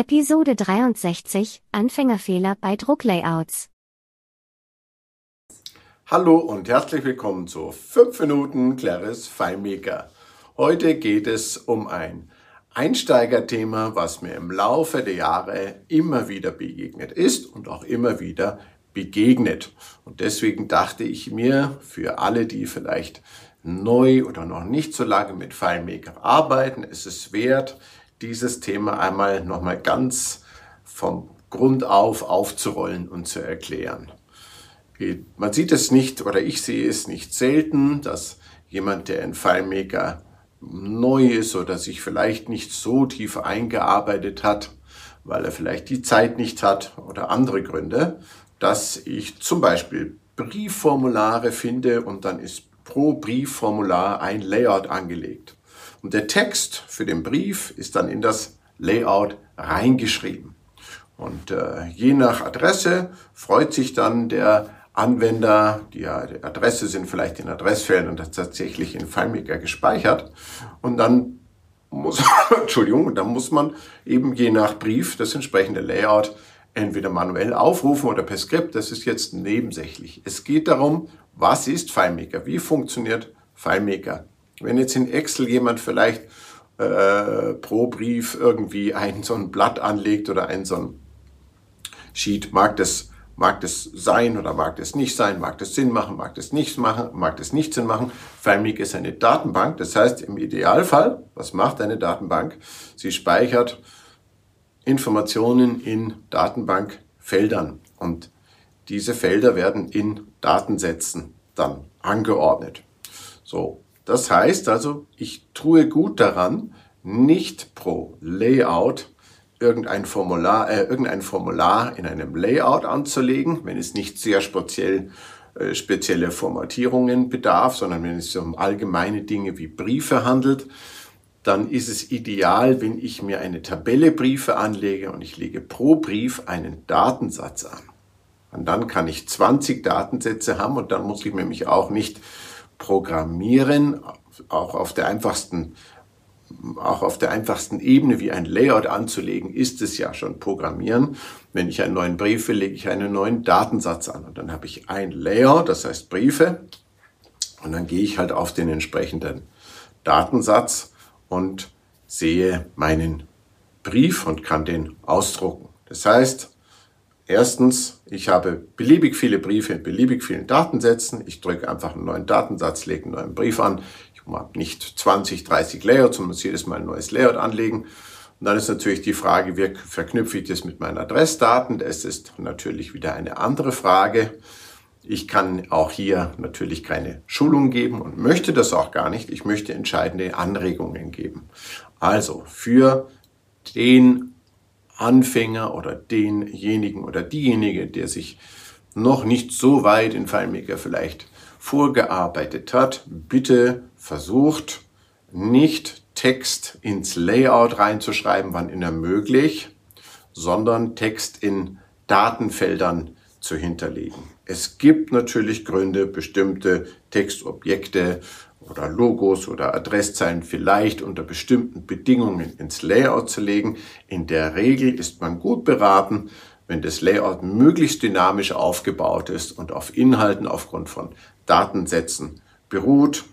Episode 63 Anfängerfehler bei Drucklayouts. Hallo und herzlich willkommen zu 5 Minuten Claris FileMaker. Heute geht es um ein Einsteigerthema, was mir im Laufe der Jahre immer wieder begegnet ist und auch immer wieder begegnet. Und deswegen dachte ich mir, für alle, die vielleicht neu oder noch nicht so lange mit FileMaker arbeiten, ist es wert, dieses Thema einmal nochmal ganz vom Grund auf aufzurollen und zu erklären. Man sieht es nicht oder ich sehe es nicht selten, dass jemand, der in FileMaker neu ist oder sich vielleicht nicht so tief eingearbeitet hat, weil er vielleicht die Zeit nicht hat oder andere Gründe, dass ich zum Beispiel Briefformulare finde und dann ist pro Briefformular ein Layout angelegt. Und der Text für den Brief ist dann in das Layout reingeschrieben. Und äh, je nach Adresse freut sich dann der Anwender, die, Adresse sind vielleicht in Adressfeldern und tatsächlich in FileMaker gespeichert. Und dann muss, Entschuldigung, dann muss man eben je nach Brief das entsprechende Layout entweder manuell aufrufen oder per Skript. Das ist jetzt nebensächlich. Es geht darum, was ist FileMaker? Wie funktioniert FileMaker? Wenn jetzt in Excel jemand vielleicht äh, pro Brief irgendwie ein so ein Blatt anlegt oder ein so ein Sheet, mag das, mag das sein oder mag das nicht sein, mag das Sinn machen, mag das nicht machen, mag das nicht Sinn machen. FileMaker ist eine Datenbank, das heißt im Idealfall, was macht eine Datenbank? Sie speichert Informationen in Datenbankfeldern und diese Felder werden in Datensätzen dann angeordnet. So, das heißt also, ich tue gut daran, nicht pro Layout irgendein Formular, äh, irgendein Formular in einem Layout anzulegen, wenn es nicht sehr speziell, äh, spezielle Formatierungen bedarf, sondern wenn es um allgemeine Dinge wie Briefe handelt, dann ist es ideal, wenn ich mir eine Tabelle Briefe anlege und ich lege pro Brief einen Datensatz an. Und dann kann ich 20 Datensätze haben und dann muss ich nämlich auch nicht Programmieren auch auf der einfachsten auch auf der einfachsten Ebene wie ein Layout anzulegen, ist es ja schon Programmieren. Wenn ich einen neuen Brief will, lege ich einen neuen Datensatz an und dann habe ich ein Layout, das heißt Briefe und dann gehe ich halt auf den entsprechenden Datensatz und sehe meinen Brief und kann den ausdrucken. Das heißt, Erstens, ich habe beliebig viele Briefe in beliebig vielen Datensätzen. Ich drücke einfach einen neuen Datensatz, lege einen neuen Brief an. Ich habe nicht 20, 30 Layouts und muss jedes Mal ein neues Layout anlegen. Und dann ist natürlich die Frage, wie verknüpfe ich das mit meinen Adressdaten? Das ist natürlich wieder eine andere Frage. Ich kann auch hier natürlich keine Schulung geben und möchte das auch gar nicht. Ich möchte entscheidende Anregungen geben. Also für den Anfänger oder denjenigen oder diejenige, der sich noch nicht so weit in FileMaker vielleicht vorgearbeitet hat, bitte versucht nicht Text ins Layout reinzuschreiben, wann immer möglich, sondern Text in Datenfeldern zu hinterlegen. Es gibt natürlich Gründe, bestimmte Textobjekte oder Logos oder Adresszeilen vielleicht unter bestimmten Bedingungen ins Layout zu legen. In der Regel ist man gut beraten, wenn das Layout möglichst dynamisch aufgebaut ist und auf Inhalten aufgrund von Datensätzen beruht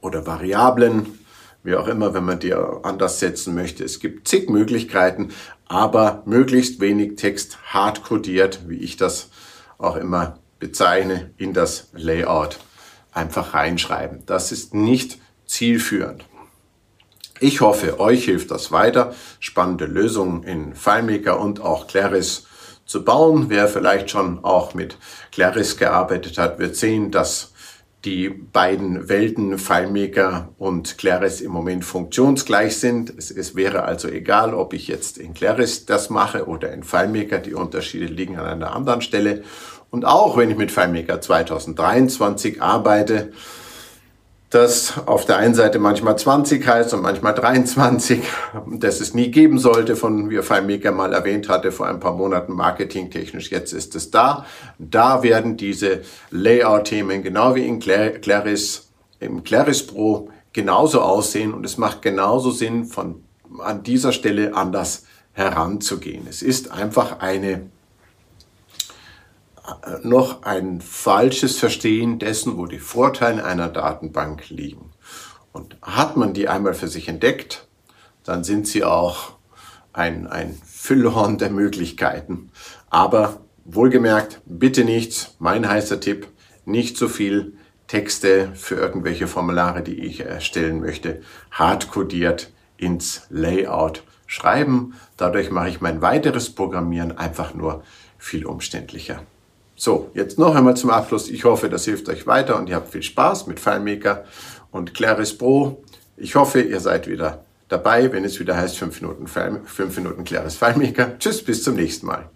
oder Variablen, wie auch immer, wenn man die anders setzen möchte. Es gibt zig Möglichkeiten, aber möglichst wenig Text hart codiert, wie ich das auch immer bezeichne, in das Layout einfach reinschreiben. Das ist nicht zielführend. Ich hoffe, euch hilft das weiter, spannende Lösungen in FileMaker und auch Claris zu bauen. Wer vielleicht schon auch mit Claris gearbeitet hat, wird sehen, dass die beiden Welten FileMaker und Claris im Moment funktionsgleich sind. Es, es, wäre also egal, ob ich jetzt in Claris das mache oder in FileMaker. Die Unterschiede liegen an einer anderen Stelle. Und auch wenn ich mit FileMaker 2023 arbeite, das auf der einen Seite manchmal 20 heißt und manchmal 23, das es nie geben sollte, von wie FileMaker mal erwähnt hatte vor ein paar Monaten marketingtechnisch. Jetzt ist es da. Da werden diese Layout-Themen genau wie in Claris, im Claris Pro genauso aussehen und es macht genauso Sinn, von an dieser Stelle anders heranzugehen. Es ist einfach eine noch ein falsches Verstehen dessen, wo die Vorteile einer Datenbank liegen. Und hat man die einmal für sich entdeckt, dann sind sie auch ein, ein Füllhorn der Möglichkeiten. Aber wohlgemerkt, bitte nicht, mein heißer Tipp, nicht so viel Texte für irgendwelche Formulare, die ich erstellen möchte, hardcodiert ins Layout schreiben. Dadurch mache ich mein weiteres Programmieren einfach nur viel umständlicher. So, jetzt noch einmal zum Abschluss. Ich hoffe, das hilft euch weiter und ihr habt viel Spaß mit FileMaker und Claris Pro. Ich hoffe, ihr seid wieder dabei, wenn es wieder heißt 5 Minuten, 5 Minuten Claris FileMaker. Tschüss, bis zum nächsten Mal.